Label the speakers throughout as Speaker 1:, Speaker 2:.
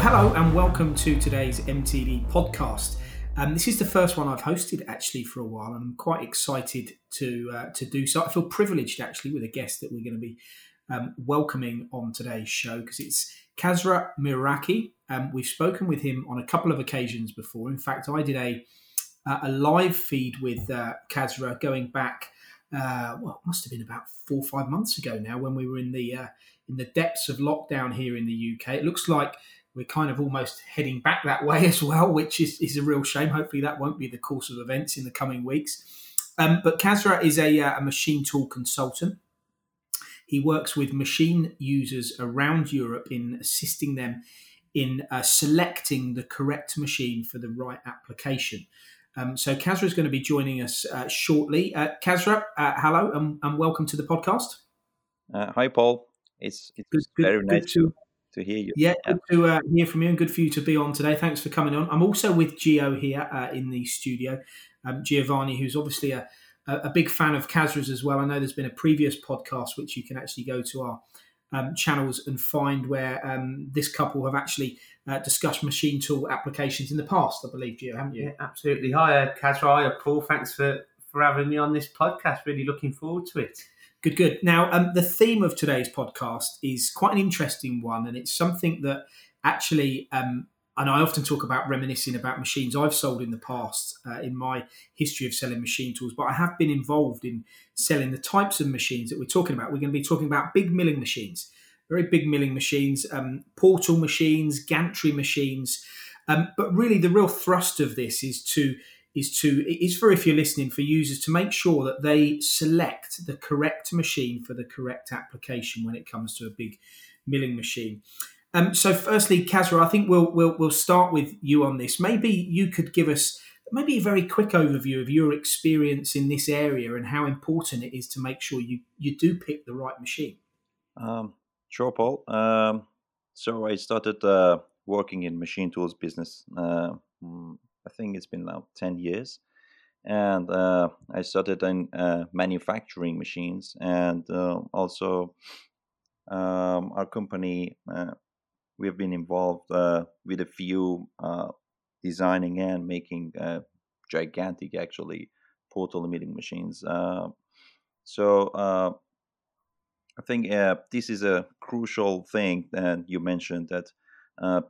Speaker 1: Hello and welcome to today's MTD podcast. Um, this is the first one I've hosted actually for a while, and I'm quite excited to uh, to do so. I feel privileged actually with a guest that we're going to be um, welcoming on today's show because it's Kasra Mehraky. Um, we've spoken with him on a couple of occasions before. In fact, I did a a live feed with uh, Kasra going back. Uh, well, it must have been about four or five months ago now when we were in the uh, in the depths of lockdown here in the UK. It looks like we're kind of almost heading back that way as well, which is, is a real shame. Hopefully, that won't be the course of events in the coming weeks. Um, but Kasra is a, uh, a machine tool consultant. He works with machine users around Europe in assisting them in uh, selecting the correct machine for the right application. Um, so Kasra is going to be joining us uh, shortly. Uh, Kasra, uh, hello and, and, welcome to the podcast.
Speaker 2: Uh, hi, Paul. It's, it's good, very good, nice good to, to hear you.
Speaker 1: Yeah, yeah. good to uh, hear from you and good for you to be on today. Thanks for coming on. I'm also with Gio here uh, in the studio, um, Giovanni, who's obviously a, a big fan of Kasra's as well. I know there's been a previous podcast which you can actually go to our um, channels and find where um, this couple have actually uh, discussed machine tool applications in the past, I believe, Gio, haven't you?
Speaker 3: Yeah, absolutely. Hi, uh, Kasra. Hi, Paul. Thanks for, for having me on this podcast. Really looking forward to it.
Speaker 1: Good, good. Now, um, the theme of today's podcast is quite an interesting one, and it's something that actually, um, and I often talk about reminiscing about machines I've sold in the past uh, in my history of selling machine tools, but I have been involved in selling the types of machines that we're talking about. We're going to be talking about big milling machines, very big milling machines, um, portal machines, gantry machines. Um, but really, the real thrust of this is to is to is for if you're listening for users to make sure that they select the correct machine for the correct application when it comes to a big milling machine. Um, so, firstly, Kasra, I think we'll, we'll we'll start with you on this. Maybe you could give us maybe a very quick overview of your experience in this area and how important it is to make sure you you do pick the right machine.
Speaker 2: Um, sure, Paul. Um, so I started uh, working in machine tools business uh, mm, I think it's been now 10 years. And uh, I started in uh, manufacturing machines and uh, also um, our company, uh, we have been involved uh, with a few uh, designing and making gigantic, actually, portal milling machines. so I think this is a crucial thing that you mentioned that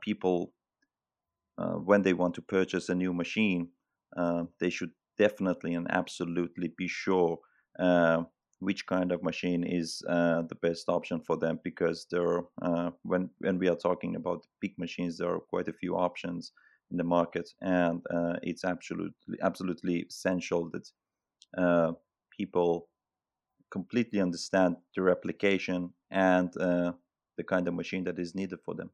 Speaker 2: people uh, when they want to purchase a new machine, uh, they should definitely and absolutely be sure uh, which kind of machine is uh, the best option for them because there are, uh, when when we are talking about big machines there are quite a few options in the market and uh, it's absolutely absolutely essential that people completely understand their application and the kind of machine that is needed for them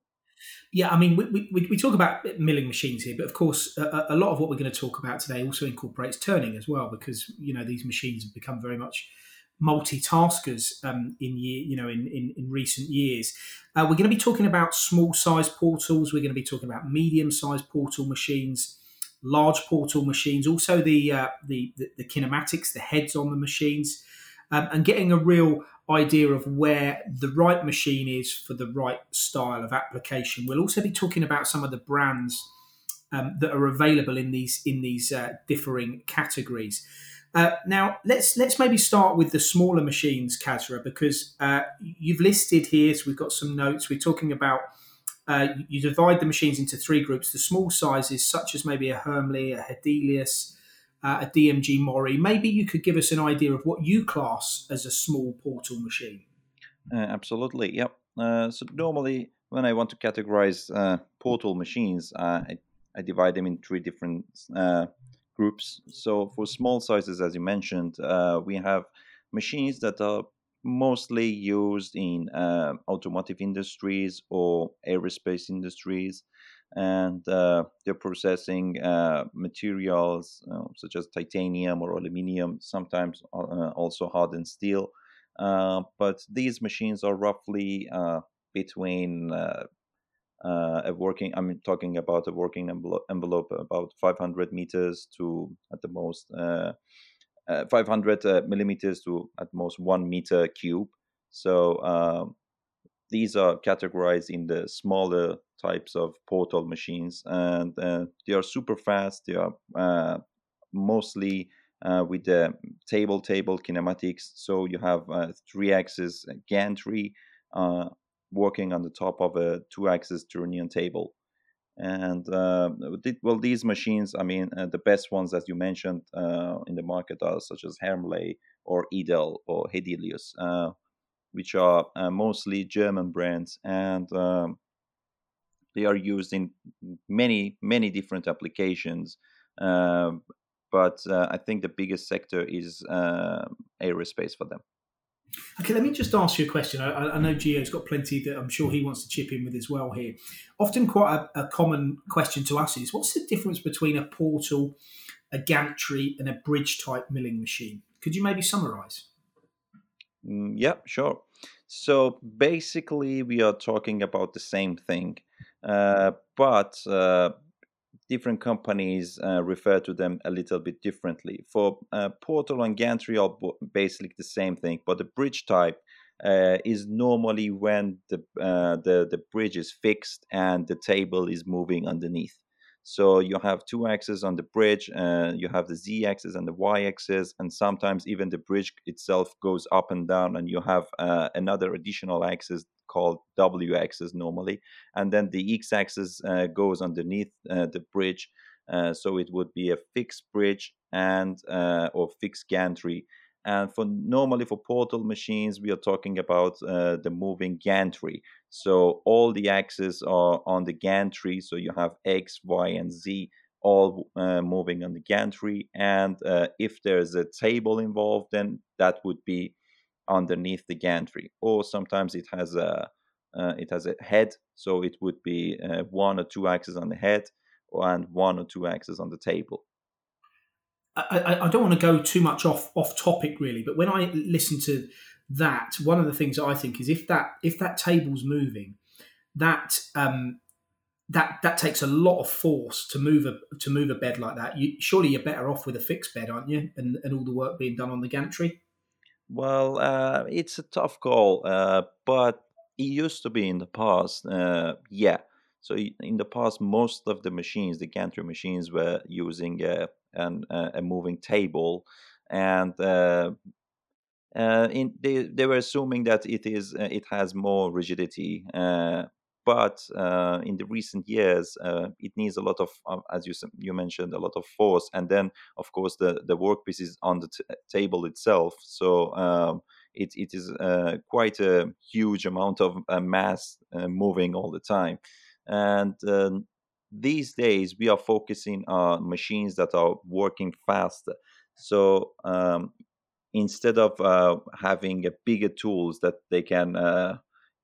Speaker 1: yeah, I mean, we, we, we talk about milling machines here, but of course, a, a, lot of what we're going to talk about today also incorporates turning as well, because you know these machines have become very much multitaskers um, in year, you know, in, in, in recent years. Uh, we're going to be talking about small size portals. We're going to be talking about medium sized portal machines, large portal machines, also the, uh, the, the the kinematics, the heads on the machines, um, and getting a real idea of where the right machine is for the right style of application. We'll also be talking about some of the brands um, that are available in these in these uh, differing categories. Uh, now let's let's maybe start with the smaller machines, Kasra, because uh, you've listed here. So we've got some notes. We're talking about. Uh, you divide the machines into three groups. The small sizes, such as maybe a Hermle, a Hedelius, uh, a DMG Mori. Maybe you could give us an idea of what you class as a small portal machine.
Speaker 2: Uh, absolutely, yep. Uh, so normally, when I want to categorize uh, portal machines, uh, I, I, divide them in three different uh, groups. So for small sizes, as you mentioned, we have machines that are mostly used in automotive industries or aerospace industries and uh, they're processing uh, materials uh, such as titanium or aluminium, sometimes uh, also hardened steel. Uh, but these machines are roughly uh, between a working, I'm talking about a working envelope, about 500 meters to at the most 500 millimeters to at most one meter cube. So these are categorized in the smaller types of portal machines, and uh, they are super fast. They are uh, mostly uh, with the table table kinematics. So you have uh, three axis gantry uh, working on the top of a two axis trunnion table. And uh, well, these machines, I mean, uh, the best ones as you mentioned in the market are such as Hermle or Edel or Hedelius, which are mostly German brands, and um, they are used in many many different applications. Um, but uh, I think the biggest sector is uh, aerospace for them.
Speaker 1: Okay, let me just ask you a question. I, I, know Gio's got plenty that I'm sure he wants to chip in with as well here. Often, quite a, a common question to us is what's the difference between a portal, a gantry, and a bridge type milling machine? Could you maybe summarize?
Speaker 2: Mm, yeah, sure. So basically, we are talking about the same thing, uh, but uh, different companies uh, refer to them a little bit differently. For uh, Portal and Gantry are basically the same thing, but the bridge type uh, is normally when the, uh, the the bridge is fixed and the table is moving underneath. So you have two axes on the bridge, uh, you have the z axis and the y axis, and sometimes even the bridge itself goes up and down, and you have uh, another additional axis called w axis normally, and then the x axis uh, goes underneath uh, the bridge. Uh, so it would be a fixed bridge and uh, or fixed gantry. And for normally for portal machines, we are talking about the moving gantry. So all the axes are on the gantry. So you have X, Y, and Z all uh, moving on the gantry. And uh, if there's a table involved, then that would be underneath the gantry. Or sometimes it has a uh, it has a head, so it would be uh, one or two axes on the head, and one or two axes on the table.
Speaker 1: I, I, don't want to go too much off off topic really, but when I listen to that one of the things that I think is if that if that table's moving, that um, that that takes a lot of force to move a to move a bed like that. You, surely you're better off with a fixed bed, aren't you? And and all the work being done on the gantry.
Speaker 2: Well, uh, it's a tough call, uh, but it used to be in the past. Uh, yeah. So in the past, most of the machines, the gantry machines, were using a, an, a moving table, and uh, uh, in, they, they were assuming that it is uh, it has more rigidity uh, but uh, in the recent years uh, it needs a lot of as you you mentioned a lot of force and then of course the the workpiece is on the t- table itself so um, it, it is uh, quite a huge amount of mass moving all the time and um, these days we are focusing on machines that are working faster so um, instead of uh, having a bigger tools that they can uh,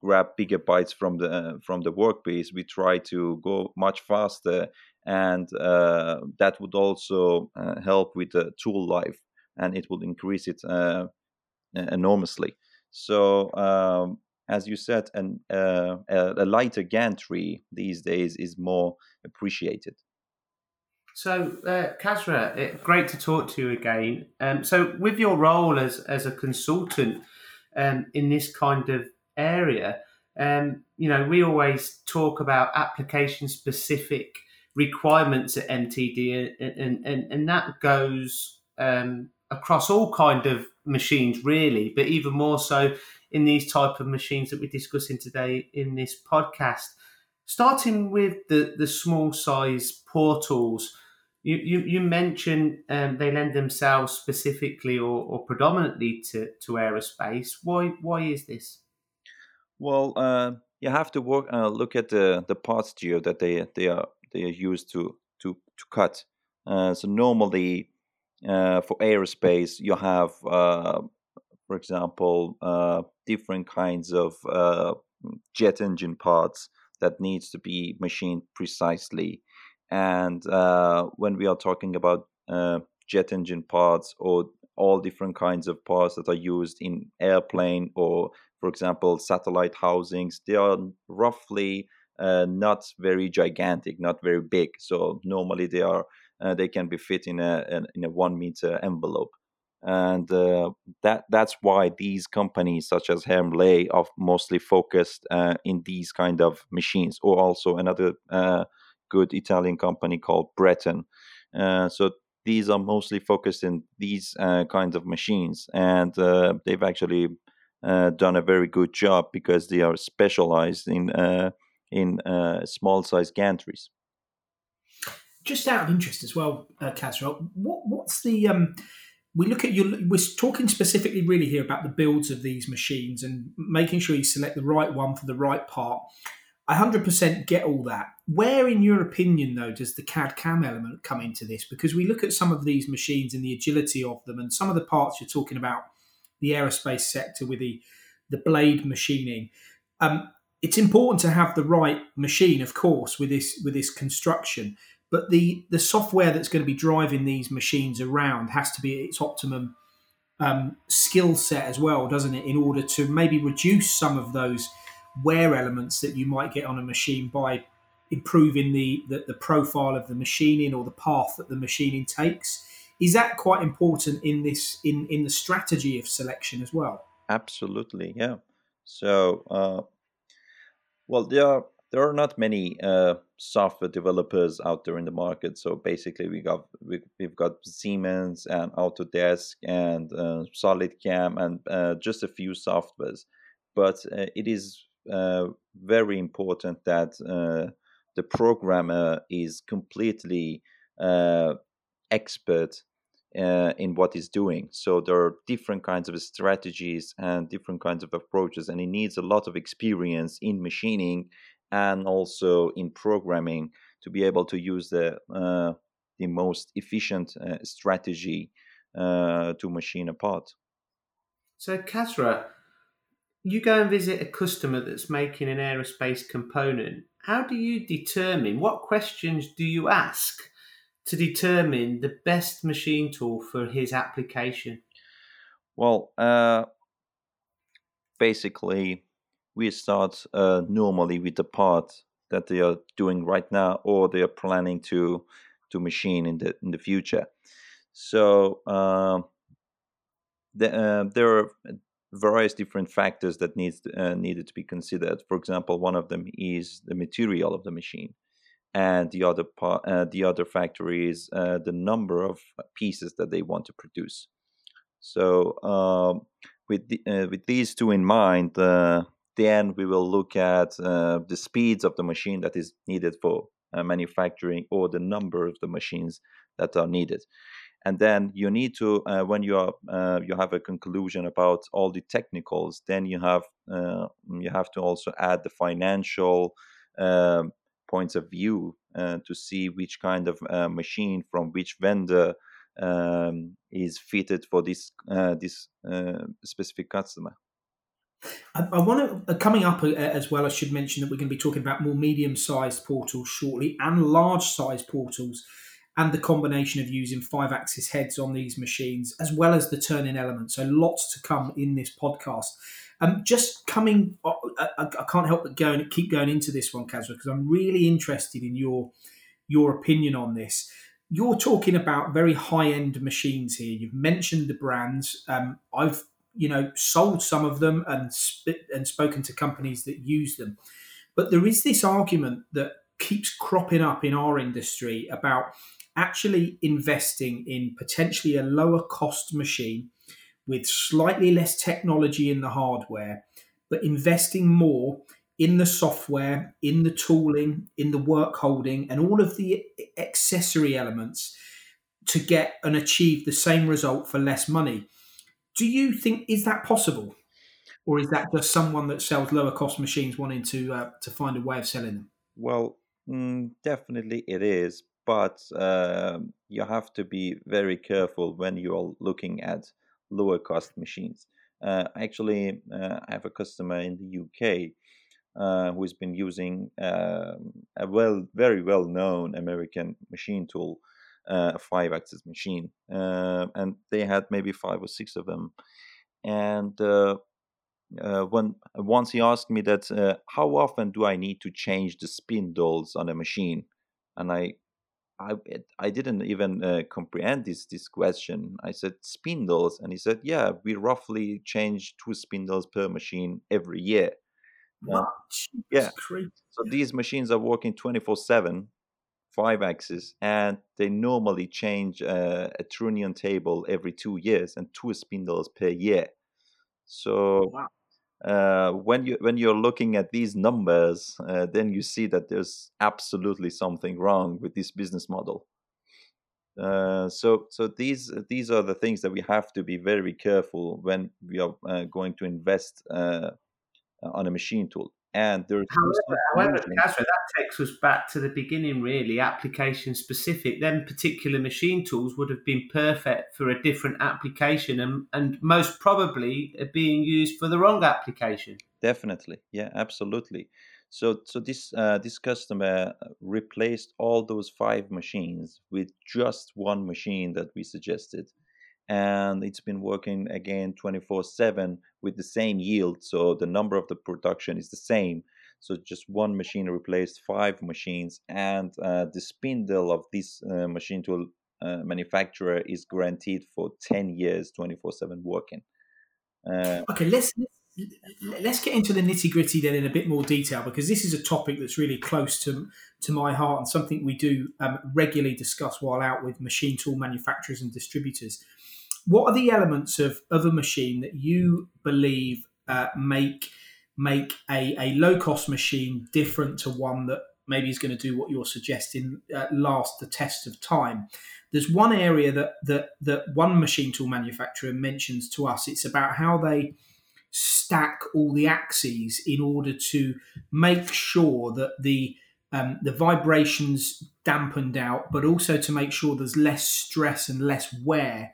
Speaker 2: grab bigger bites from the from the workpiece, we try to go much faster, and uh, that would also uh, help with the tool life, and it would increase it uh, enormously. So. Um, as you said, an, a lighter gantry these days is more appreciated.
Speaker 3: So, uh, Kasra, it, great to talk to you again. Um, so, with your role as as a consultant um, in this kind of area, um, you know, we always talk about application specific requirements at MTD, and and, and that goes um, across all kind of machines, really, but even more so in these type of machines that we're discussing today in this podcast. Starting with the the small size portals you, you, you mentioned um, they lend themselves specifically or, or predominantly to, to aerospace. Why why is this?
Speaker 2: Well, uh, you have to work uh, look at the the parts geo that they they are they are used to to to cut. Uh, so normally for aerospace you have, uh, for example, uh, different kinds of jet engine parts that needs to be machined precisely and uh, when we are talking about uh, jet engine parts or all different kinds of parts that are used in airplane or, for example, satellite housings, they are roughly uh, not very gigantic, not very big. So normally they are uh, they can be fit in a in a one meter envelope. and uh, that that's why these companies such as Hermle are mostly focused uh, in these kind of machines, or also another uh, good Italian company called Breton. Uh, so these are mostly focused in these uh, kinds of machines, and they've actually done a very good job because they are specialized in in small size gantries.
Speaker 1: Just out of interest as well, uh, what, what's the um, we look at your we're talking specifically really here about the builds of these machines and making sure you select the right one for the right part. I 100% get all that. Where in your opinion though does the cad cam element come into this? Because we look at some of these machines and the agility of them and some of the parts you're talking about the aerospace sector with the the blade machining. Um, it's important to have the right machine of course with this with this construction but the the software that's going to be driving these machines around has to be at its optimum um, skill set as well, doesn't it? In order to maybe reduce some of those wear elements that you might get on a machine by improving the, the, the profile of the machining or the path that the machining takes. Is that quite important in this in in the strategy of selection as well?
Speaker 2: Absolutely, yeah. So, uh, well, there are there are not many uh, software developers out there in the market. So basically, we got we, have got Siemens and Autodesk and uh, SolidCam and uh, just a few softwares. But uh, it is uh, very important that uh, the programmer is completely expert uh, in what he's doing. So there are different kinds of strategies and different kinds of approaches, and he needs a lot of experience in machining and also in programming to be able to use the uh, the most efficient uh, strategy uh, to machine a part.
Speaker 3: So, Kasra, you go and visit a customer that's making an aerospace component. How do you determine what questions do you ask to determine the best machine tool for his application?
Speaker 2: Well, uh, basically, we start uh, normally with the part that they are doing right now or they are planning to to machine in the in the future. So uh, the, uh, there are various different factors that needs uh, needed to be considered. For example one of them is the material of the machine and the other part uh, the other factor is uh, the number of pieces that they want to produce. So um, with the, with these two in mind then we will look at uh, the speeds of the machine that is needed for uh, manufacturing or the number of the machines that are needed. And then you need to uh, when you are uh, you have a conclusion about all the technicals then you have uh, you have to also add the financial um, points of view uh, to see which kind of machine from which vendor um, is fitted for this this specific customer
Speaker 1: I, I want to, uh, coming up uh, as well, I should mention that we're going to be talking about more medium sized portals shortly and large sized portals and the combination of using five axis heads on these machines as well as the turning element. So lots to come in this podcast. Um, just coming, uh, I, I, can't help but go and keep going into this one, Kasra, because I'm really interested in your your opinion on this. You're talking about very high end machines here. You've mentioned the brands. Um, I've you know sold some of them and sp- and spoken to companies that use them. But there is this argument that keeps cropping up in our industry about actually investing in potentially a lower cost machine with slightly less technology in the hardware but investing more in the software in the tooling in the work holding and all of the accessory elements to get and achieve the same result for less money do you think is that possible, or is that just someone that sells lower cost machines wanting to uh, to find a way of selling them?
Speaker 2: Well, mm, definitely it is, but uh, you have to be very careful when you are looking at lower cost machines. Uh, actually, uh, I have a customer in the UK uh, who's been using um, a well, very well known American machine tool uh, a five axis machine. Uh, and they had maybe five or six of them. And uh, uh when once he asked me that, uh, how often do I need to change the spindles on a machine? And I I I didn't even uh, comprehend this this question. I said spindles, and he said, "Yeah, we roughly change two spindles per machine every year."
Speaker 1: What?
Speaker 2: yeah. So these machines are working twenty four seven, five axis, and they normally change uh, a trunnion table every two years and two spindles per year. So
Speaker 1: Wow.
Speaker 2: uh, when you when you're looking at these numbers, uh, then you see that there's absolutely something wrong with this business model. Uh, so so these these are the things that we have to be very careful when we are uh, going to invest uh, on a machine tool. And there's
Speaker 3: However, however Kasra, that takes us back to the beginning, really, application specific. Then particular machine tools would have been perfect for a different application and, and most probably being used for the wrong application.
Speaker 2: Definitely, yeah, absolutely. So, so this uh, this customer replaced all those five machines with just one machine that we suggested, and it's been working again 24 7 with the same yield so the number of the production is the same so just one machine replaced five machines and uh, the spindle of this uh, machine tool uh, manufacturer is guaranteed for 10 years 24 7 working Uh,
Speaker 1: Okay, let's let's get into the nitty gritty then in a bit more detail because this is a topic that's really close to to my heart and something we do um, regularly discuss while out with machine tool manufacturers and distributors. What are the elements of, of a machine that you believe uh, make make a, a low cost machine different to one that maybe is going to do what you're suggesting uh, last the test of time? There's one area that that that one machine tool manufacturer mentions to us. It's about how they stack all the axes in order to make sure that the um, the vibrations dampened out, but also to make sure there's less stress and less wear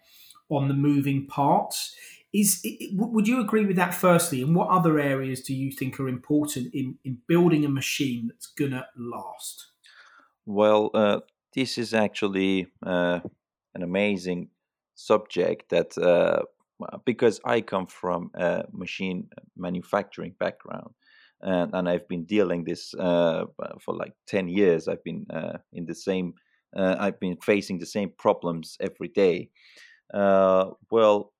Speaker 1: on the moving parts. Is would you agree with that? Firstly, and what other areas do you think are important in in building a machine that's gonna last?
Speaker 2: well, uh, this is actually uh, an amazing subject that uh, because I come from a machine manufacturing background. And, and I've been dealing this uh, for like 10 years. I've been uh, in the same, uh, I've been facing the same problems every day. Uh, well,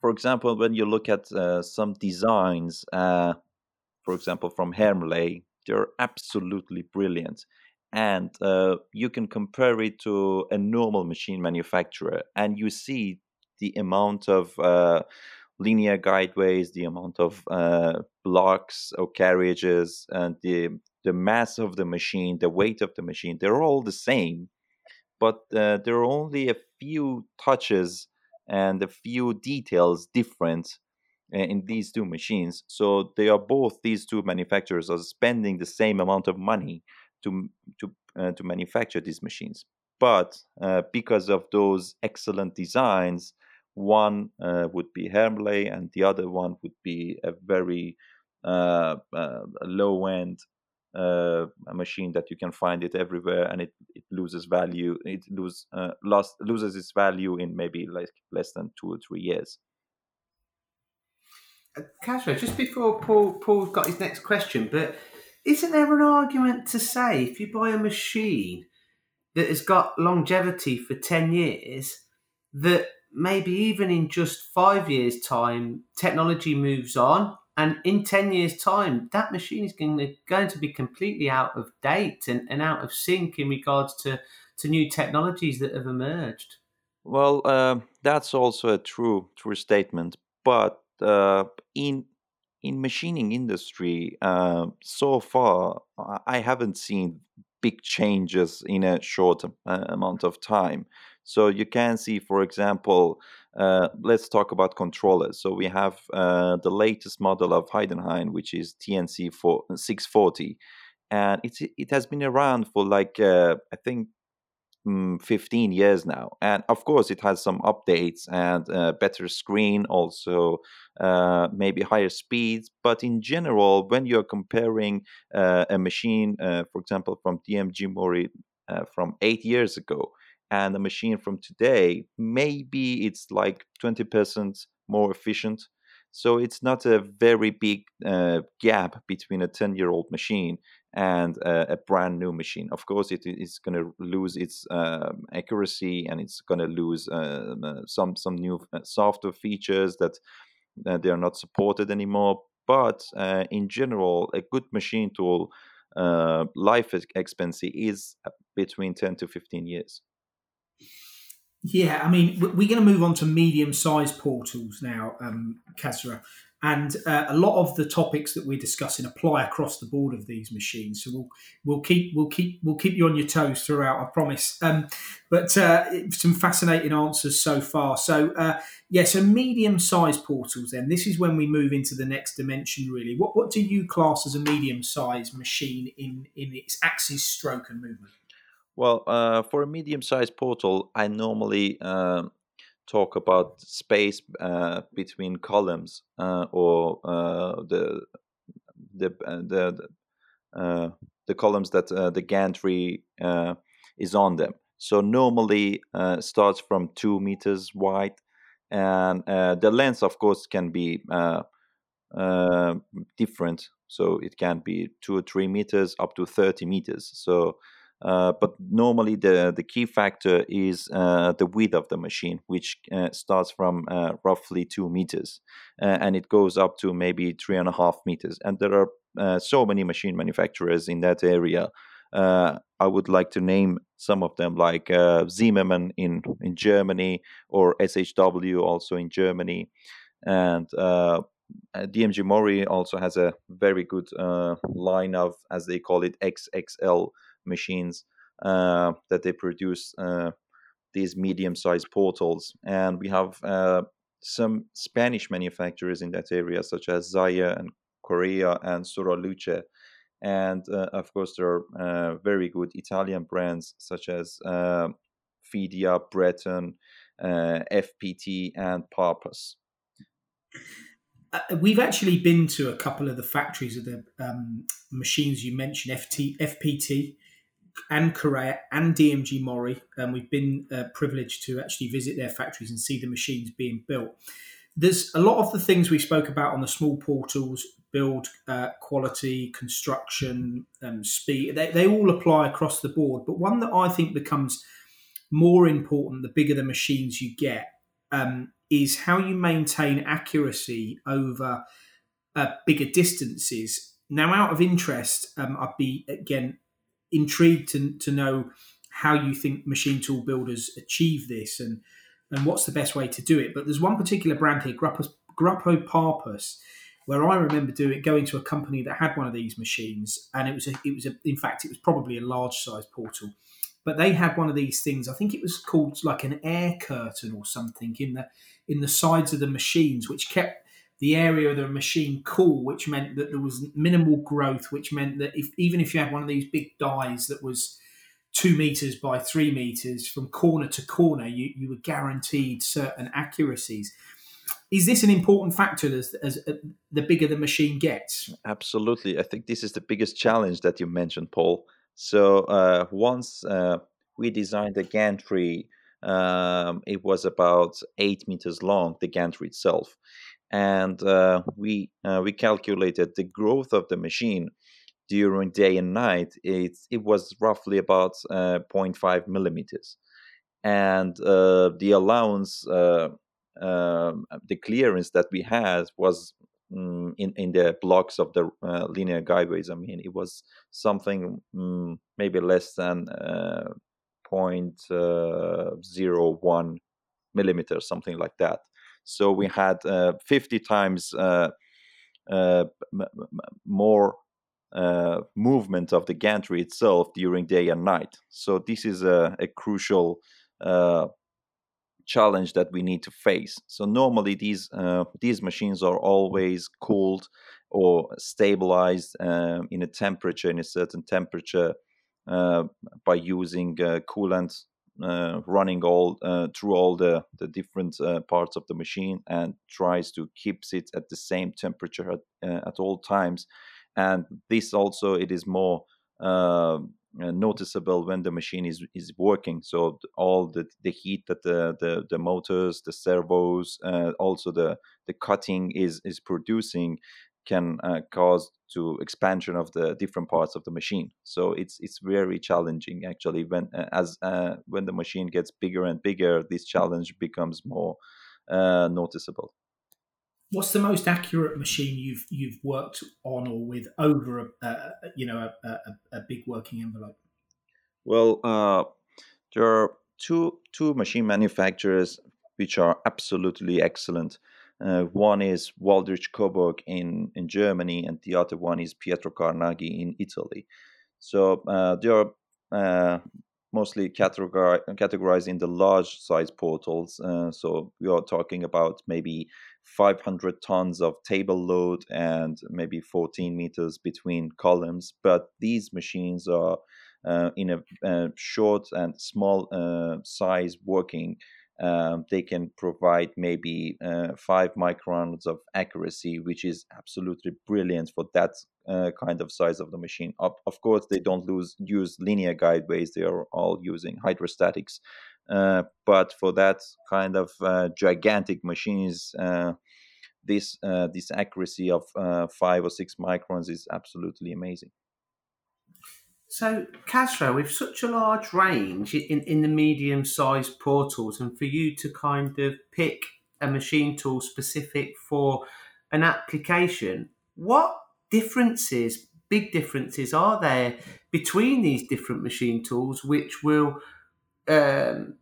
Speaker 2: for example, when you look at uh, some designs, uh, for example, from Hermle, they're absolutely brilliant. And uh, you can compare it to a normal machine manufacturer, and you see the amount of uh, linear guideways, the amount of uh, blocks or carriages, and the the mass of the machine, the weight of the machine. They're all the same, but uh, there are only a few touches and a few details different uh, in these two machines. So they are both these two manufacturers are spending the same amount of money to to uh, to manufacture these machines. But uh, because of those excellent designs, one uh, would be Hermle and the other one would be a very uh, uh, low end uh, a machine that you can find it everywhere and it, it loses value it lose, uh, lost, loses its value in maybe like less than two or three years.
Speaker 3: Kasra, just before Paul Paul's got his next question, but isn't there an argument to say if you buy a machine that has got longevity for 10 years, that maybe even in just five years' time, technology moves on, and in 10 years' time, that machine is going to, be completely out of date and, and out of sync in regards to, to new technologies that have emerged?
Speaker 2: well uh, that's also a true true statement but uh, in in machining industry uh, so far I- i haven't seen big changes in a short uh, amount of time so you can see for example uh, let's talk about controllers. So we have uh, the latest model of heidenhain which is tnc 4, 640 and it's, it has been around for like uh, i think mm, 15 years now. And of course it has some updates and uh, better screen also uh, maybe higher speeds. But in general when you're comparing uh, a machine for example from dmg mori from eight years ago and a machine from today maybe it's like 20% more efficient so it's not a very big uh, gap between a 10 year old machine and uh, a brand new machine. Of course, it is going to lose its um, accuracy and it's going to lose um, uh, some some new uh, software features that they are not supported anymore. But uh, in general, a good machine tool uh, life expectancy is between 10 to 15 years.
Speaker 1: Yeah, I mean, we're going to move on to medium-sized portals now, um, Kasra. And uh, a lot of the topics that we're discussing apply across the board of these machines. So we'll we'll keep we'll keep we'll keep you on your toes throughout. I promise. Um, but uh, some fascinating answers so far. So uh, yeah, so medium-sized portals. Then this is when we move into the next dimension. Really, what what do you class as a medium-sized machine in in its axis, stroke, and movement?
Speaker 2: Well, uh, for a medium-sized portal, I normally um, talk about space uh, between columns uh, or uh, the the uh, the uh, the columns that uh, the gantry is on them. So normally starts from two meters wide, and the length, of course, can be different. So it can be two or three meters up to thirty meters. So uh, but normally the, the key factor is uh, the width of the machine, which uh, starts from uh, roughly two meters uh, and it goes up to maybe three and a half meters. And there are so many machine manufacturers in that area. I would like to name some of them, like Zimmermann in, in Germany or SHW also in Germany. And DMG Mori also has a very good line of, as they call it, XXL machines uh, that they produce uh, these medium-sized portals, and we have uh, some Spanish manufacturers in that area, such as Zayer and Correa and Soraluce. And uh, of course, there are uh, very good Italian brands such as uh, Fidia, Breton, FPT, and
Speaker 1: Parpas. We've actually been to a couple of the factories of the um, machines you mentioned, FT, FPT, and Correa and DMG Mori, and we've been uh, privileged to actually visit their factories and see the machines being built. There's a lot of the things we spoke about on the small portals build uh, quality, construction, um, speed, they, they all apply across the board. But one that I think becomes more important the bigger the machines you get um, is how you maintain accuracy over uh, bigger distances. Now, out of interest, um, I'd be again intrigued to, to know how you think machine tool builders achieve this and and what's the best way to do it. But there's one particular brand here, Gruppo, Parpas, where I remember doing going to a company that had one of these machines, and it was a, it was a, in fact it was probably a large size portal, but they had one of these things. I think it was called like an air curtain or something in the in the sides of the machines, which kept the area of the machine cool, which meant that there was minimal growth, which meant that if even if you had one of these big dies that was two meters by three meters from corner to corner, you, you were guaranteed certain accuracies. Is this an important factor as, as uh, the bigger the machine gets?
Speaker 2: Absolutely. I think this is the biggest challenge that you mentioned, Paul. So uh, once uh, we designed the gantry, um, it was about eight meters long, the gantry itself and uh, we uh, we calculated the growth of the machine during day and night. It it was roughly about uh, 0.5 millimeters, and uh, the allowance, uh, um, the clearance that we had was um, in in the blocks of the uh, linear guideways. I mean, it was something um, maybe less than 0.01 millimeters, something like that. So we had uh, 50 times uh, uh, more movement of the gantry itself during day and night. So this is a, a crucial challenge that we need to face. So normally these uh, these machines are always cooled or stabilized um, in a temperature in a certain temperature uh, by using uh, coolant uh, running all uh, through all the, the different uh, parts of the machine and tries to keeps it at the same temperature at, uh, at all times. And this also it is more uh, noticeable when the machine is is working. So all the, the heat that the, the, the motors the servos uh, also the the cutting is is producing can uh, cause to expansion of the different parts of the machine. So it's it's very challenging actually when uh, as uh, when the machine gets bigger and bigger, this challenge becomes more uh, noticeable.
Speaker 1: What's the most accurate machine you've you've worked on or with over a, you know a, a, a, big working envelope?
Speaker 2: Well, uh, there are two two machine manufacturers which are absolutely excellent. Uh, one is Waldrich Coburg in, in Germany, and the other one is Pietro Carnaghi in Italy. So uh, they are uh, mostly categorized in the large size portals. Uh, so we are talking about maybe 500 tons of table load and maybe 14 meters between columns. But these machines are uh, in a, a, short and small uh, size working um, they can provide maybe uh, five microns of accuracy, which is absolutely brilliant for that uh, kind of size of the machine. Of, of course, they don't lose, use linear guideways; they are all using hydrostatics. Uh, but for that kind of uh, gigantic machines, uh, this uh, this accuracy of five or six microns is absolutely amazing.
Speaker 3: So, Kasra, with such a large range in, in the medium sized portals, and for you to kind of pick a machine tool specific for an application, what differences, big differences, are there between these different machine tools which will um,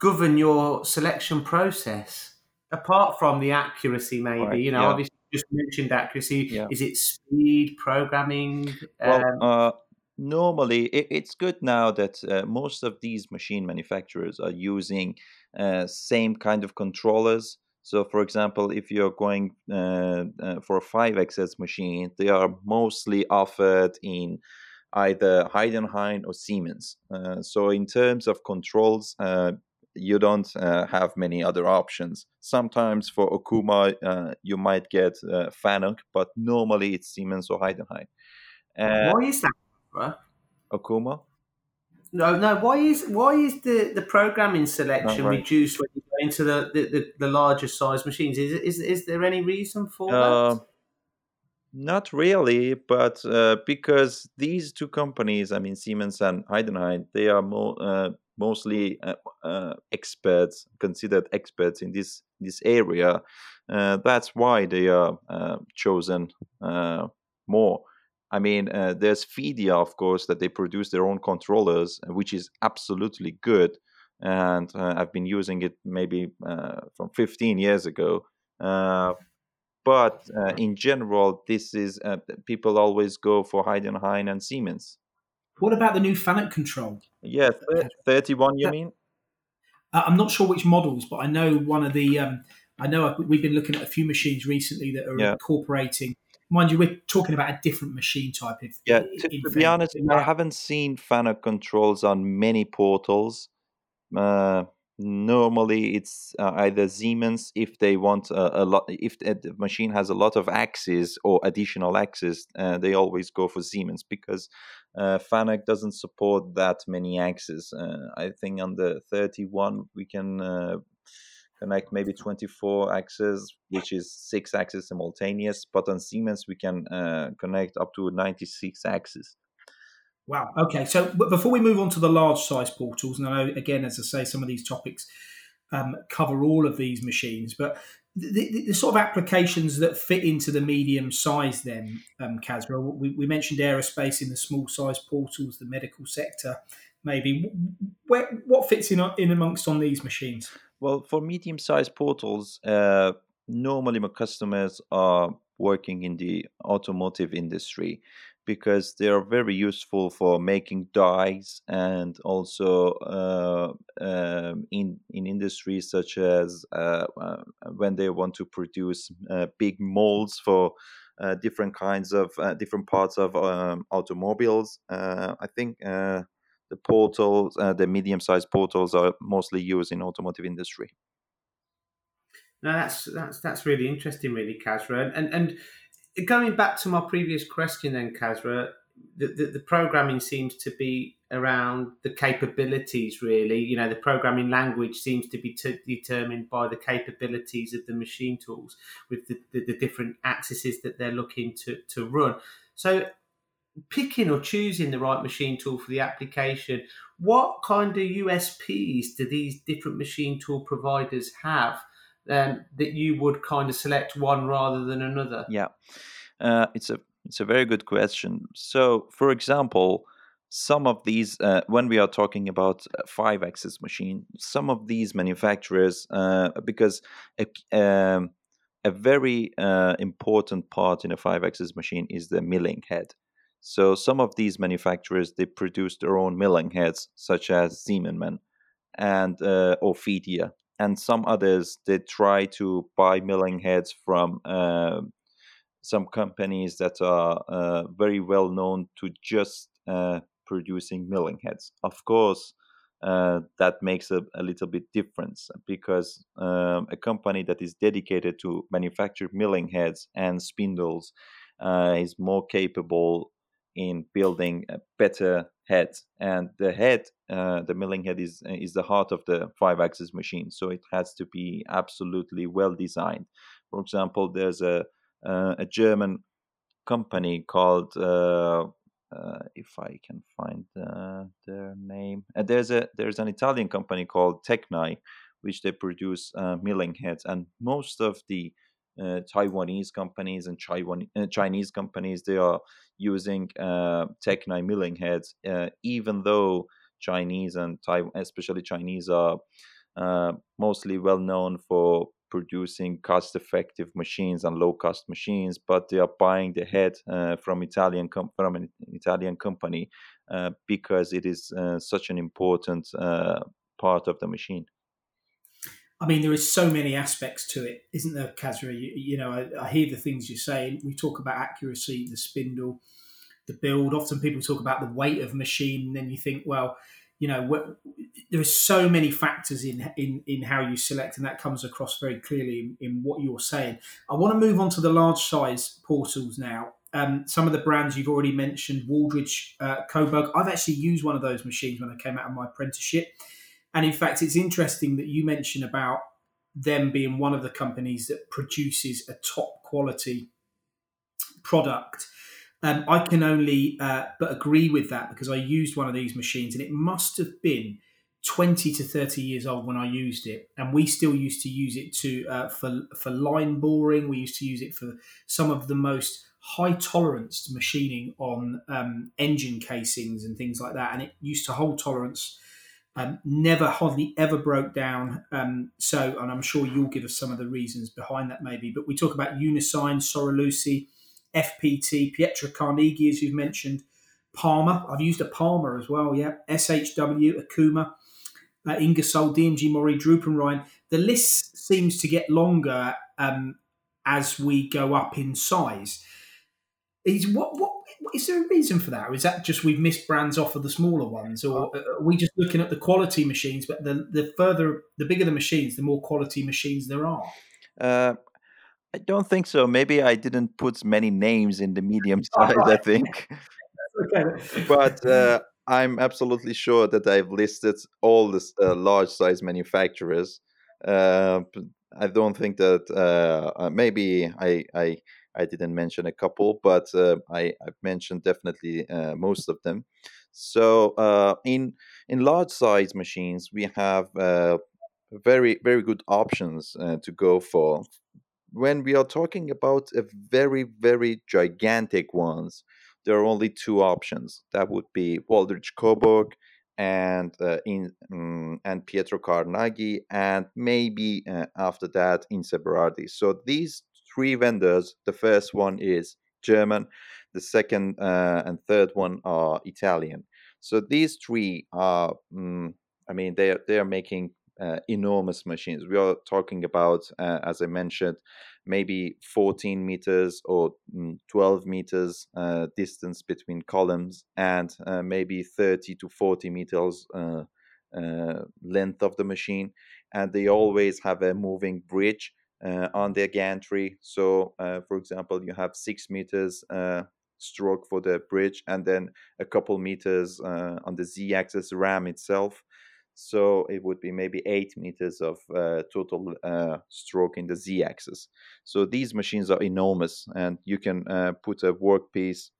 Speaker 3: govern your selection process? Apart from the accuracy, maybe, right, you know, yeah. obviously just mentioned accuracy. Yeah. Is it speed, programming?
Speaker 2: Well, um, uh, normally it, it's good now that uh, most of these machine manufacturers are using uh, same kind of controllers. So for example if you're going uh, uh for a 5xs machine they are mostly offered in either heidenhain or siemens. Uh, so in terms of controls uh, you don't have many other options. Sometimes for okuma you might get fanuc but normally it's siemens or heidenhain.
Speaker 3: Why is that right?
Speaker 2: Okuma?
Speaker 3: No, no. Why is why is the, the programming selection right. reduced when you go into the, the, the, the, larger size machines? Is, is is there any reason for uh, that?
Speaker 2: Not really, but uh, because these two companies, I mean Siemens and Heidenhain, they are more uh, mostly uh, uh, experts, considered experts in this this area. Uh, that's why they are chosen more. I mean, uh, there's Fidia, of course, that they produce their own controllers, uh, which is absolutely good. And uh, I've been using it maybe uh, from 15 years ago. Uh, but uh, in general, this is people always go for Heidenhain and Siemens.
Speaker 1: What about the new Fanuc control?
Speaker 2: Yeah, 31, you mean?
Speaker 1: I'm not sure which models, but I know one of the. Um, I know we've been looking at a few machines recently that are yeah. incorporating mind you, we're talking about a different machine type. If,
Speaker 2: yeah, to, to be honest, I haven't seen Fanuc controls on many portals. Uh, normally, it's uh, either Siemens if they want a, a, lot. If the machine has a lot of axes or additional axes, uh, they always go for Siemens because uh, Fanuc doesn't support that many axes. Uh, I think on the 31 we can uh, connect maybe 24 axes, which is six axes simultaneous. But on Siemens, we can uh, connect up to 96 axes.
Speaker 1: Wow. Okay. So before we move on to the large size portals, and I know again, as I say, some of these topics um, cover all of these machines, but the, the, the, sort of applications that fit into the medium size, then, um, we, we mentioned aerospace in the small size portals, the medical sector, maybe. Where, what fits in, in amongst on these machines?
Speaker 2: Well, for medium-sized portals, uh, normally my customers are working in the automotive industry because they are very useful for making dies and also uh, uh, in in industries such as uh, uh when they want to produce uh, big molds for uh, different kinds of different parts of um, automobiles. I think the portals, uh, the medium-sized portals, are mostly used in automotive industry.
Speaker 3: No, that's that's that's really interesting, really, Kasra. And and going back to my previous question, then, Kasra, the, the, the programming seems to be around the capabilities. Really, you know, the programming language seems to be t- determined by the capabilities of the machine tools with the, the, the different axes that they're looking to to run. So, picking or choosing the right machine tool for the application, what kind of USPs do these different machine tool providers have? Um, that you would kind of select one rather than another?
Speaker 2: Yeah, uh, it's a it's a very good question. So, for example, some of these, uh, when we are talking about five axis machine, some of these manufacturers, uh, because a, um, a very uh, important part in a five axis machine is the milling head. So some of these manufacturers they produce their own milling heads, such as Ziemann and uh, Ophidia, and some others they try to buy milling heads from uh, some companies that are uh, very well known to just uh, producing milling heads. Of course, uh, that makes a, a, little bit difference because um, a company that is dedicated to manufacture milling heads and spindles uh, is more capable in building a better head and the head uh, the milling head is is the heart of the five axis machine so it has to be absolutely well designed for example there's a uh, a German company called uh, uh, if I can find their name. And there's a there's an Italian company called Techni, which they produce milling heads, and most of the uh, Taiwanese companies and uh, Chinese companies they are using uh, milling heads, even though Chinese and especially Chinese, are mostly well known for producing cost-effective machines and low-cost machines, but they are buying the head uh, from Italian com- from an Italian company uh, because it is uh, such an important uh, part of the machine.
Speaker 1: I mean, there is so many aspects to it, isn't there, Kasra? You, you know, I, I, hear the things you're saying. We talk about accuracy, the spindle, the build. Often people talk about the weight of machine, and then you think, well, you know there are so many factors in in in how you select and that comes across very clearly in, in what you're saying i want to move on to the large size portals now um, some of the brands you've already mentioned waldrich uh, coburg i've actually used one of those machines when i came out of my apprenticeship and in fact it's interesting that you mention about them being one of the companies that produces a top quality product um, I can only uh, but agree with that because I used one of these machines and it must have been 20 to 30 years old when I used it. And we still used to use it to uh, for, for line boring. We used to use it for some of the most high tolerance machining on um, engine casings and things like that. And it used to hold tolerance. Um, never hardly ever broke down. Um, so, and I'm sure you'll give us some of the reasons behind that, maybe. But we talk about Unisign, Soraluce, FPT, Pietro Carnaghi, as you've mentioned, Pama. I've used a Pama as well, yeah. SHW, Okuma, uh, Ingersoll, DMG Mori, Ryan. The list seems to get longer um, as we go up in size. Is what what is there a reason for that? Or is that just we've missed brands off of the smaller ones, or are we just looking at the quality machines? But the the further, the bigger the machines, the more quality machines there are.
Speaker 2: Uh, I don't think so. Maybe I didn't put many names in the medium size. I think, okay. but uh, I'm absolutely sure that I've listed all the uh, large size manufacturers. Uh, I don't think that uh, uh, maybe I, I I didn't mention a couple, but uh, I I've mentioned definitely most of them. So in in large size machines, we have very very good options to go for. When we are talking about a very very gigantic ones there are only two options. That would be Waldrich Coburg and uh, in um, and Pietro Carnaghi and maybe uh, after that Innse Berardi so these three vendors the first one is German the second uh, and third one are Italian so these three are um, I mean they are they are making uh, enormous machines. We are talking about, uh, as I mentioned, maybe 14 meters or mm, 12 meters uh, distance between columns and uh, maybe 30 to 40 meters uh, uh, length of the machine. And they always have a moving bridge on their gantry. So, for example, you have six meters stroke for the bridge, and then a couple meters uh, on the z-axis ram itself. So it would be maybe eight meters of uh, total uh, stroke in the z-axis. So these machines are enormous, and you can uh, put a workpiece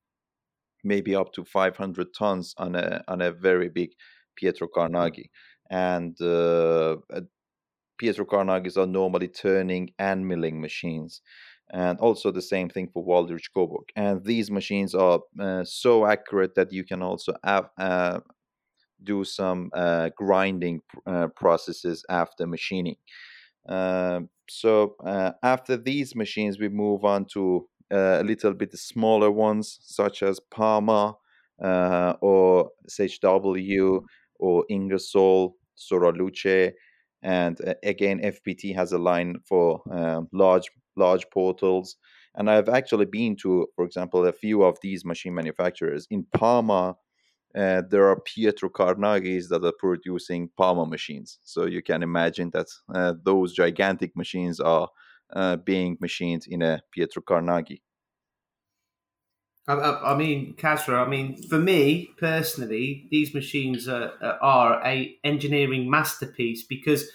Speaker 2: maybe up to 500 tons on a on a very big Pietro Carnaghi, and uh, Pietro Carnaghis are normally turning and milling machines. And also the same thing for Waldrich Coburg. And these machines are uh, so accurate that you can also uh, do some uh, grinding uh, processes after machining. Um, so uh, after these machines, we move on to uh, a little bit smaller ones, such as Pama or SHW or Ingersoll, Soraluce, and uh, again fpt has a line for uh, large large portals. And i've actually been to for example a few of these machine manufacturers. In pama uh, there are pietro carnaghis that are producing pama machines. So you can imagine that uh, those gigantic machines are uh, being machined in a pietro carnaghi
Speaker 3: I, I, mean, Kasra. I mean, for me personally, these machines are, are a engineering masterpiece because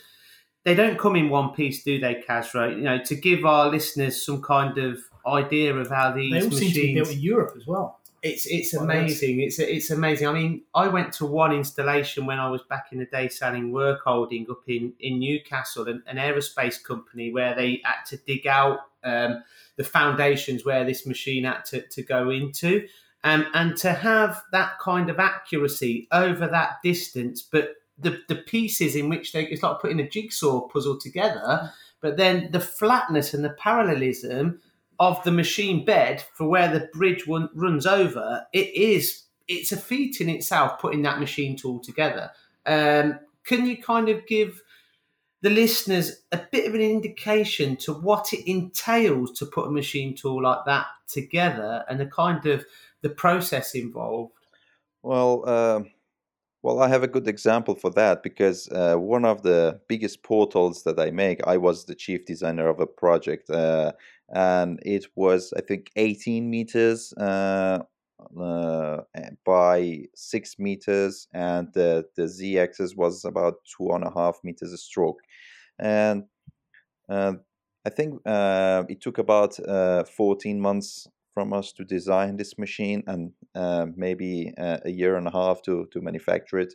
Speaker 3: they don't come in one piece, do they, Kasra? You know, to give our listeners some kind of idea of how these
Speaker 1: they all
Speaker 3: machines
Speaker 1: seem to be built in Europe as well.
Speaker 3: It's it's amazing. It's it's amazing. I mean, I went to one installation when I was back in the day selling work holding up in in Newcastle, an, an aerospace company where they had to dig out um, the foundations where this machine had to, to go into. Um, and to have that kind of accuracy over that distance, but the, the pieces in which they, it's like putting a jigsaw puzzle together, but then the flatness and the parallelism of the machine bed for where the bridge one, runs over, it is, it's a feat in itself putting that machine tool together. Um, can you kind of give the listeners a bit of an indication to what it entails to put a machine tool like that together and the kind of the process involved?
Speaker 2: Well, uh, well, I have a good example for that because uh, one of the biggest portals that I make, I was the chief designer of a project, uh, and it was I think 18 meters uh, uh, by six meters, and the, the z axis was about two and a half meters a stroke. And uh, I think uh, it took about uh, 14 months from us to design this machine and uh, maybe uh, a year and a half to, to manufacture it.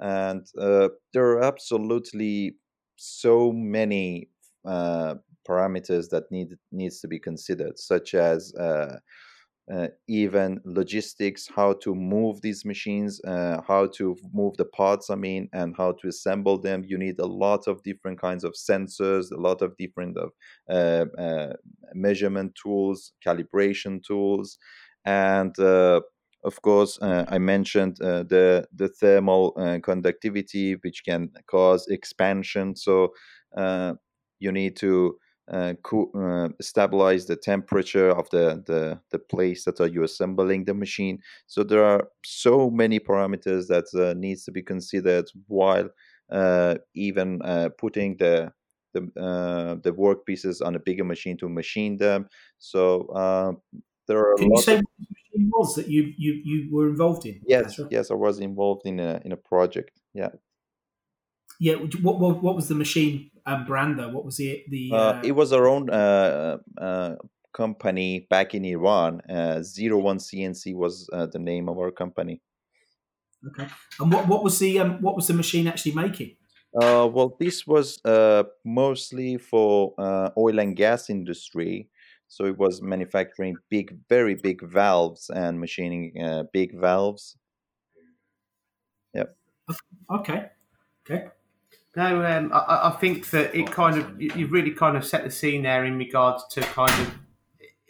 Speaker 2: And uh, there are absolutely so many uh, parameters that need needs to be considered, such as uh, even logistics, how to move these machines, uh, how to move the parts, I mean, and how to assemble them. You need a lot of different kinds of sensors, a lot of different of uh, uh measurement tools, calibration tools, and uh, of course, uh, I mentioned the the thermal conductivity, which can cause expansion. So you need to uh, co- uh, stabilize the temperature of the, the, the place that are you assembling the machine. So there are so many parameters that uh, needs to be considered while uh, even uh, putting the the uh, the work pieces on a bigger machine to machine them. So there are.
Speaker 1: Can you say of... what machine was that you, you you were involved in?
Speaker 2: Yes, yes, I was involved in a in a project. Yeah.
Speaker 1: Yeah. What, what, what was the machine um, Branda? What was the the? Uh, uh,
Speaker 2: it was our own uh, uh, company back in Iran. Uh, Zero One CNC was uh, the name of our company.
Speaker 1: Okay, and what what was the um, what was the machine actually making?
Speaker 2: Uh, well, this was uh, mostly for uh, oil and gas industry. So it was manufacturing big, very big valves and machining uh, big valves. Yep.
Speaker 1: Okay. Okay.
Speaker 3: No, um, I, I, think that it kind of you have really kind of set the scene there in regards to kind of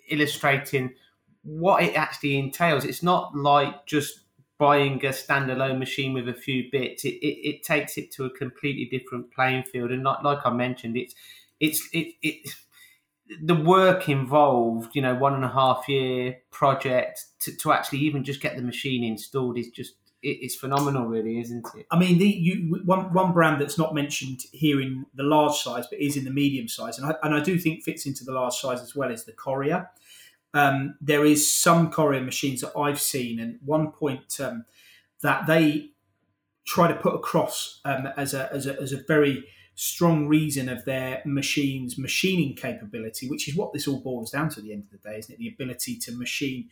Speaker 3: illustrating what it actually entails. It's not like just buying a standalone machine with a few bits. It, it, it takes it to a completely different playing field, and like, like I mentioned, it's it's it, it the work involved. You know, one and a half year project to, to actually even just get the machine installed is just it's phenomenal, really, isn't it?
Speaker 1: I mean, the you one one brand that's not mentioned here in the large size, but is in the medium size, and I, and I do think fits into the large size as well is the Correa. um, there is some Correa machines that I've seen, and one point um, that they try to put across um, as, a, as, a, as a very strong reason of their machines machining capability, which is what this all boils down to at the end of the day, isn't it? The ability to machine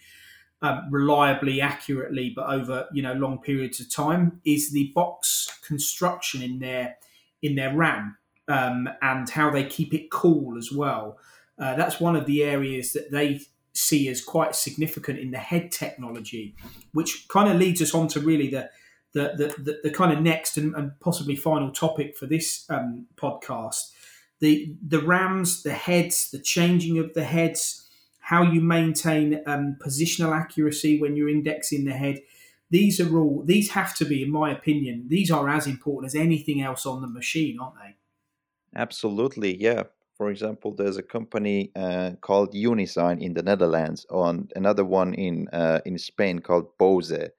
Speaker 1: um, reliably, accurately, but over you know long periods of time, is the box construction in their in their RAM um, and how they keep it cool as well. Uh, that's one of the areas that they see as quite significant in the head technology, which kind of leads us on to really the the the, the, the kind of next and, and, possibly final topic for this um, podcast. The the rams, the heads, the changing of the heads, how you maintain um, positional accuracy when you're indexing the head. These are all these have to be, in my opinion, these are as important as anything else on the machine, aren't they?
Speaker 2: Absolutely, yeah. For example, there's a company uh, called Unisign in the Netherlands, and another one in uh, in Spain called Bose.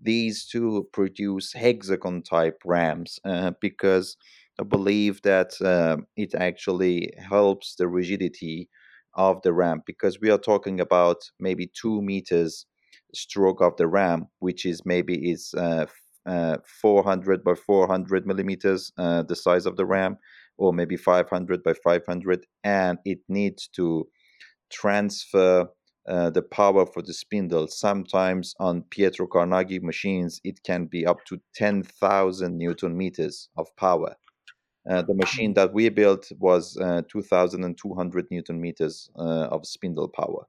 Speaker 2: These two produce hexagon type rams uh, because I believe that uh, it actually helps the rigidity of the ram because we are talking about maybe two meters stroke of the ram, which is maybe is uh, uh, 400 by 400 millimeters, uh, the size of the ram, or maybe 500 by 500 and it needs to transfer uh, the power for the spindle. Sometimes on pietro carnaghi machines it can be up to 10000 newton meters of power uh, the machine that we built was uh, 2200 newton meters uh, of spindle power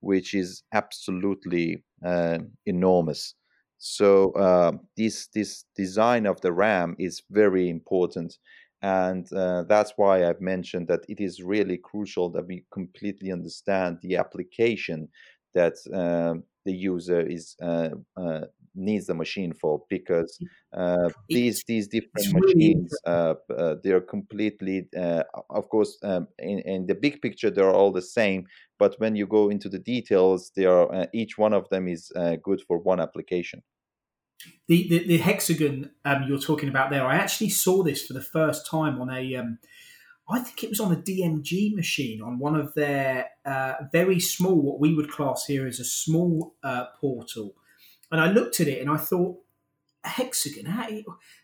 Speaker 2: which is absolutely uh, enormous. So uh, this this design of the ram is very important and that's why I've mentioned that it is really crucial that we completely understand the application that the user is needs the machine for, because uh, these these different machines uh, they are completely, of course, um, in, in, the big picture they're all the same, but when you go into the details, they are each one of them is good for one application
Speaker 1: the, the, the hexagon um, you're talking about there, I actually saw this for the first time on a, um, I think it was on a DMG machine on one of their uh, very small, what we would class here as a small uh, portal. And I looked at it and I thought, hexagon, how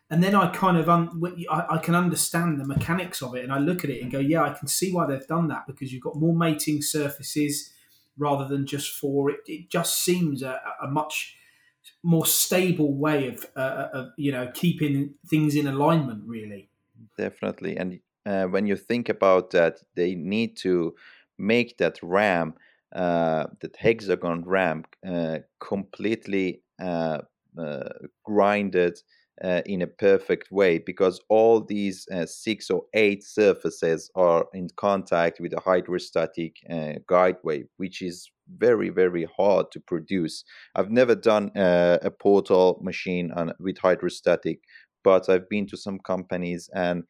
Speaker 1: and then I kind of un, I, I, can understand the mechanics of it, and I look at it and go, yeah, I can see why they've done that because you've got more mating surfaces rather than just four. It, it just seems a, a much more stable way of, uh, uh, of you know keeping things in alignment really.
Speaker 2: Definitely. And uh, when you think about that they need to make that ram uh, that hexagon ramp uh, completely uh, grinded in a perfect way because all these six or eight surfaces are in contact with a hydrostatic guideway, which is very very hard to produce. I've never done a portal machine on, with hydrostatic, but I've been to some companies and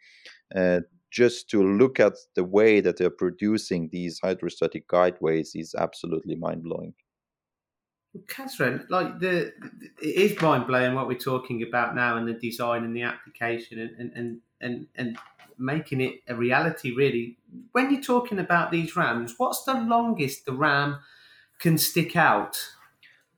Speaker 2: uh, just to look at the way that they're producing these hydrostatic guideways is absolutely mind blowing.
Speaker 3: Catherine, like the, it is mind blowing what we're talking about now and the design and the application and, and, and, and making it a reality really. When you're talking about these rams, what's the longest the ram can stick out?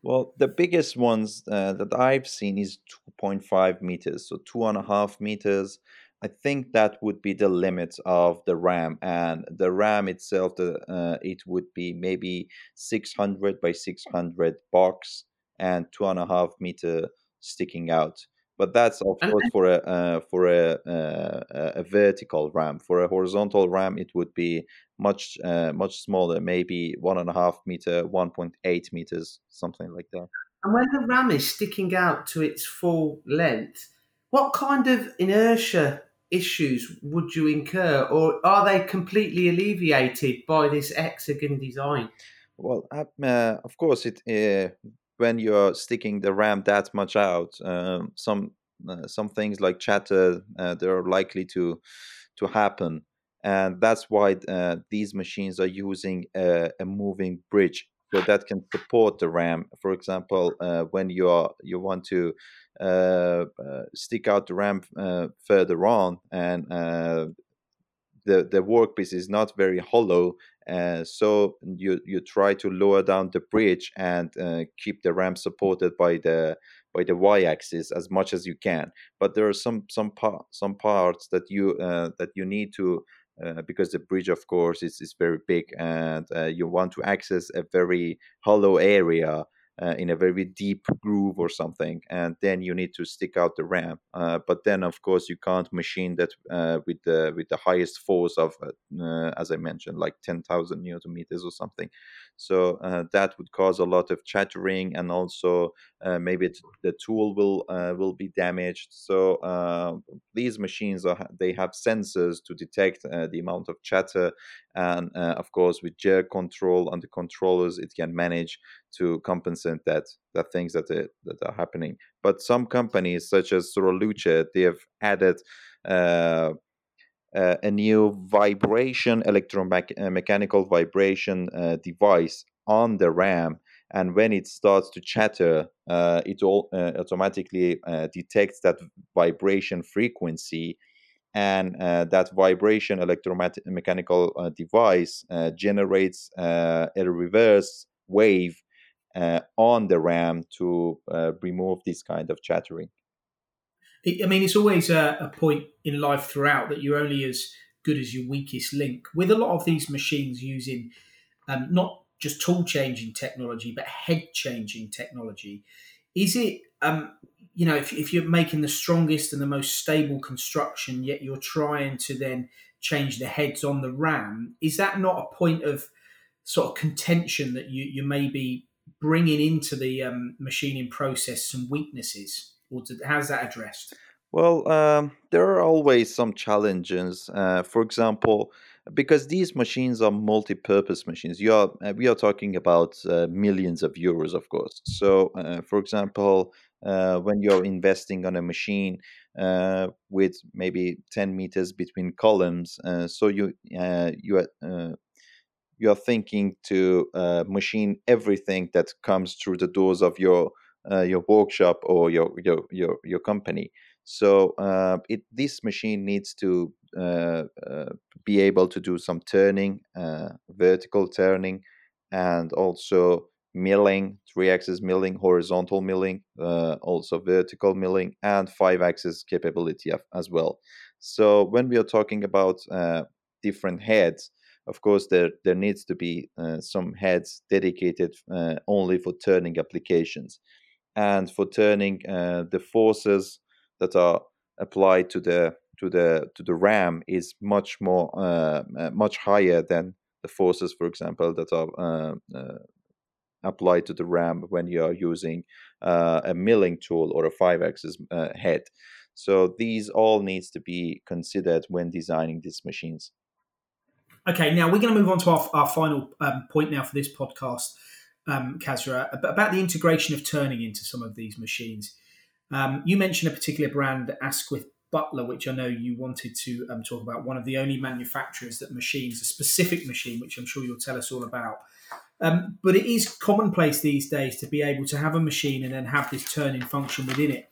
Speaker 2: Well, the biggest ones uh, that I've seen is 2.5 meters, so two and a half meters I think that would be the limit of the RAM, and the RAM itself, the uh, it would be maybe 600 by 600 box and two and a half meter sticking out. But that's of course for a uh, for a, uh, a vertical RAM. For a horizontal RAM, it would be much uh, much smaller, maybe one and a half meter, 1.8 meters, something like that.
Speaker 3: And when the RAM is sticking out to its full length, what kind of inertia issues would you incur, or are they completely alleviated by this hexagon design?
Speaker 2: Well, uh, of course, it uh, when you're sticking the RAM that much out, um, some uh, some things like chatter uh, they're likely to to happen, and that's why uh, these machines are using a, a moving bridge so that can support the RAM. For example, uh, when you are you want to stick out the ramp uh, further on, and uh, the the workpiece is not very hollow, Uh, so you you try to lower down the bridge and uh, keep the ramp supported by the by the y-axis as much as you can. But there are some some part some parts that you uh, that you need to uh, because the bridge, of course, is, is very big and uh, you want to access a very hollow area uh, in a very deep groove or something, and then you need to stick out the ramp. Uh, but then, of course, you can't machine that uh, with the with the highest force of, uh, as I mentioned, like ten thousand newton meters or something. So uh, that would cause a lot of chattering, and also uh, maybe the tool will will be damaged. So these machines are they have sensors to detect the amount of chatter, and of course, with jerk control on the controllers, it can manage to compensate that that things that are, that are happening. But some companies, such as Soraluce, they have added uh, uh, a new vibration electromechanical vibration uh, device on the RAM, and when it starts to chatter, uh, it all uh, automatically uh, detects that vibration frequency. And that vibration electromechanical device generates a reverse wave uh, on the RAM to uh, remove this kind of chattering.
Speaker 1: I mean, it's always a, a, point in life throughout that you're only as good as your weakest link. With a lot of these machines using um, not just tool changing technology, but head changing technology, is it, um, you know, if, if you're making the strongest and the most stable construction, yet you're trying to then change the heads on the RAM, is that not a point of sort of contention that you, you may be bringing into the um, machining process some weaknesses, or how's that addressed?
Speaker 2: Well, um, there are always some challenges. Uh, for example, because these machines are multi-purpose machines, you are uh, we are talking about uh, millions of euros, of course. So, uh, for example, uh, when you're investing on a machine uh, with maybe ten meters between columns, so you you you're thinking to uh, machine everything that comes through the doors of your uh, your workshop or your your your, your company. So uh, it this machine needs to uh, uh, be able to do some turning, uh, vertical turning, and also milling, three-axis milling, horizontal milling, also vertical milling, and five-axis capability as well. So when we are talking about different heads, of course there there needs to be uh, some heads dedicated uh, only for turning applications and for turning uh, the forces that are applied to the to the to the ram is much more uh, uh, much higher than the forces for example that are uh, applied to the ram when you are using a milling tool or a five axis head so these all needs to be considered when designing these machines
Speaker 1: Okay, now we're going to move on to our, our final um, point now for this podcast, um, Kasra, about the integration of turning into some of these machines. Um, you mentioned a particular brand, Asquith Butler, which I know you wanted to um, talk about. One of the only manufacturers that machines a specific machine, which I'm sure you'll tell us all about. Um, but it is commonplace these days to be able to have a machine and then have this turning function within it.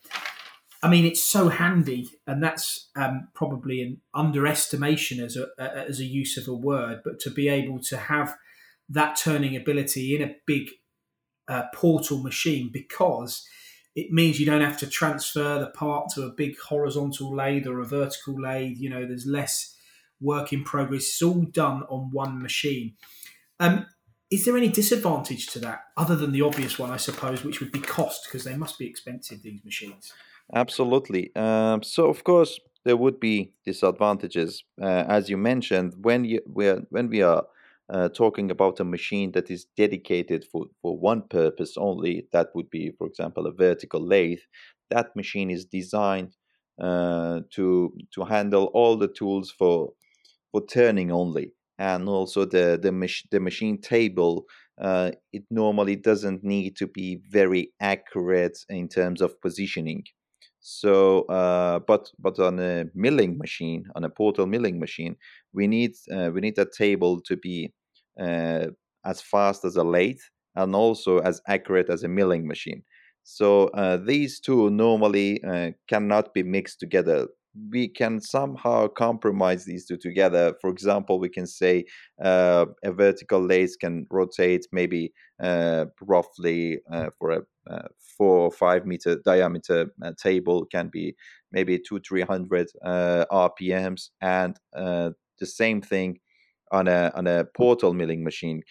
Speaker 1: I mean, it's so handy, and that's um, probably an underestimation as a, as a use of a word. But to be able to have that turning ability in a big uh, portal machine, because it means you don't have to transfer the part to a big horizontal lathe or a vertical lathe. You know, there's less work in progress. It's all done on one machine. Um, is there any disadvantage to that, other than the obvious one, I suppose, which would be cost, because they must be expensive these machines?
Speaker 2: Absolutely. Um, so, of course, there would be disadvantages, uh, as you mentioned. When you when we are uh, talking about a machine that is dedicated for, for one purpose only, that would be, for example, a vertical lathe. That machine is designed uh, to to handle all the tools for for turning only, and also the the, mach- the machine table. Uh, it normally doesn't need to be very accurate in terms of positioning. So, uh, but but on a milling machine, on a portal milling machine, we need uh, we need that table to be as fast as a lathe and also as accurate as a milling machine. So uh, these two normally uh, cannot be mixed together. we can somehow compromise these two together. For example, we can say uh, a vertical lathe can rotate maybe uh, roughly uh, for a uh, four or five meter diameter uh, table can be maybe two three hundred uh, RPMs, and the same thing on a on a portal milling machine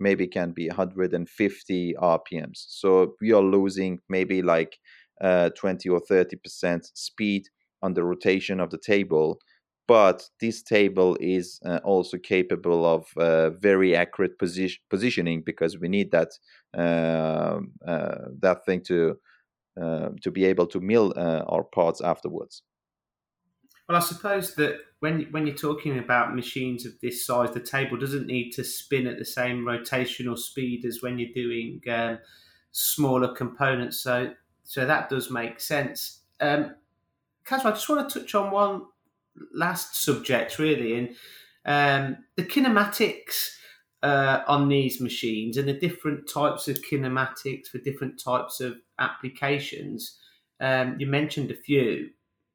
Speaker 2: maybe can be 150 RPMs. So we are losing maybe like 20 or 30 percent speed on the rotation of the table but this table is uh, also capable of uh, very accurate position, positioning because we need that uh, that thing to to be able to mill our parts afterwards.
Speaker 3: Well, I suppose that when when you're talking about machines of this size, the table doesn't need to spin at the same rotational speed as when you're doing um, smaller components. So so that does make sense. Um, I just want to touch on one last subject, really, and um, the kinematics uh, on these machines and the different types of kinematics for different types of applications. Um, you mentioned a few.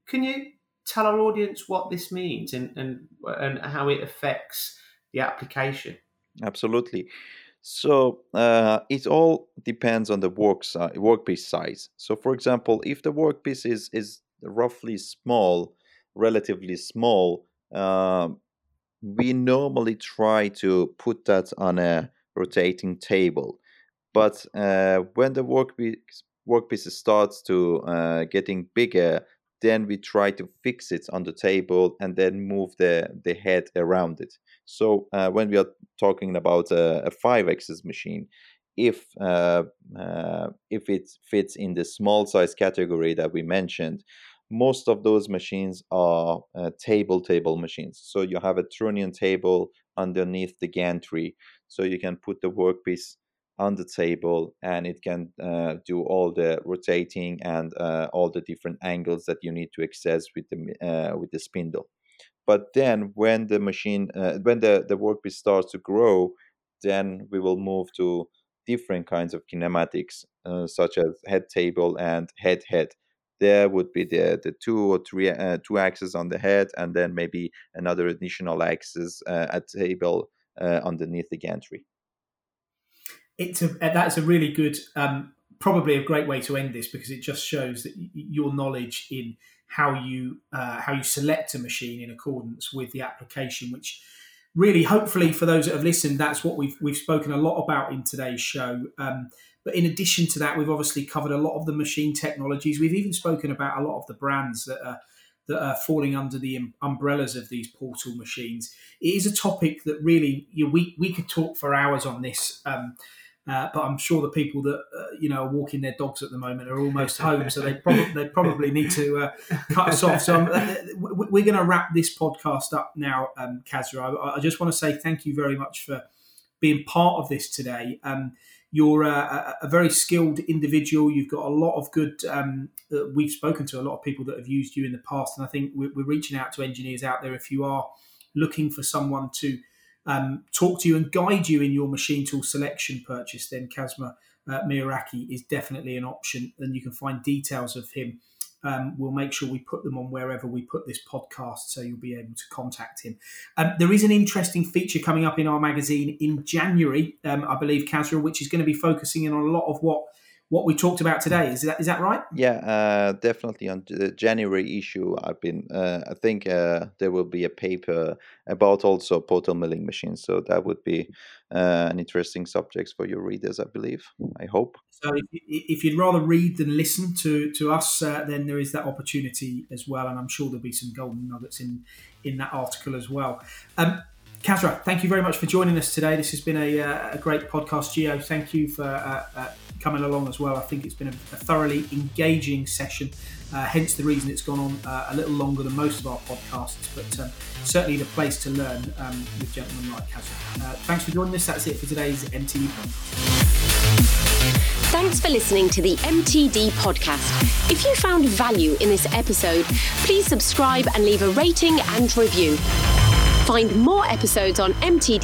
Speaker 3: Can you tell our audience what this means and, and, and how it affects the application?
Speaker 2: Absolutely. So uh, it all depends on the work workpiece size. So, for example, if the workpiece is is roughly small, relatively small, uh, we normally try to put that on a rotating table. But uh, when the workpiece, workpiece starts to uh, getting bigger, then we try to fix it on the table and then move the, the head around it. So uh, when we are talking about a, a five axis machine, if uh, uh, if it fits in the small size category that we mentioned, most of those machines are uh, table table machines. So you have a trunnion table underneath the gantry, so you can put the workpiece on the table and it can uh, do all the rotating and uh, all the different angles that you need to access with the uh, with the spindle. But then when the machine uh, when the the workpiece starts to grow, then we will move to different kinds of kinematics, uh, such as head table and head head there would be the, the two or three uh, two axes on the head and then maybe another additional axis at table underneath the gantry
Speaker 1: it's a that's a really good um, probably a great way to end this because it just shows that your knowledge in how you uh, how you select a machine in accordance with the application which really hopefully for those that have listened that's what we've we've spoken a lot about in today's show um, but in addition to that, we've obviously covered a lot of the machine technologies. We've even spoken about a lot of the brands that are that are falling under the umbrellas of these portal machines. It is a topic that really you know, we we could talk for hours on this. Um, uh, but I'm sure the people that uh, you know are walking their dogs at the moment are almost home, so they probably they probably need to uh, cut us off. So uh, we're going to wrap this podcast up now, um, Kasra. I, I, just want to say thank you very much for being part of this today. Um, you're a, a, very skilled individual. You've got a lot of good. Um, uh, we've spoken to a lot of people that have used you in the past, and I think we're, we're reaching out to engineers out there. If you are looking for someone to um, talk to you and guide you in your machine tool selection purchase, then Kasra uh, Mehraky is definitely an option, and you can find details of him um, we'll make sure we put them on wherever we put this podcast so you'll be able to contact him. Um, there is an interesting feature coming up in our magazine in January, um, I believe, Kasra, which is going to be focusing in on a lot of what what we talked about today. Is that is that right?
Speaker 2: Yeah, uh, definitely. On the January issue, I've been. Uh, I think uh, there will be a paper about also portal milling machines. So that would be uh, an interesting subject for your readers, I believe. I hope.
Speaker 1: So if, if you'd rather read than listen to to us, uh, then there is that opportunity as well, and I'm sure there'll be some golden nuggets in in that article as well. Um, Kasra, thank you very much for joining us today. This has been a, uh, a great podcast. Gio, thank you for uh, uh, coming along as well. I think it's been a, a thoroughly engaging session, uh, hence the reason it's gone on uh, a little longer than most of our podcasts, but um, certainly the place to learn um, with gentlemen like Kasra. Uh, thanks for joining us. That's it for today's MTD podcast.
Speaker 4: Thanks for listening to the MTD podcast. If you found value in this episode, please subscribe and leave a rating and review. Find more episodes on mtdcnc.com.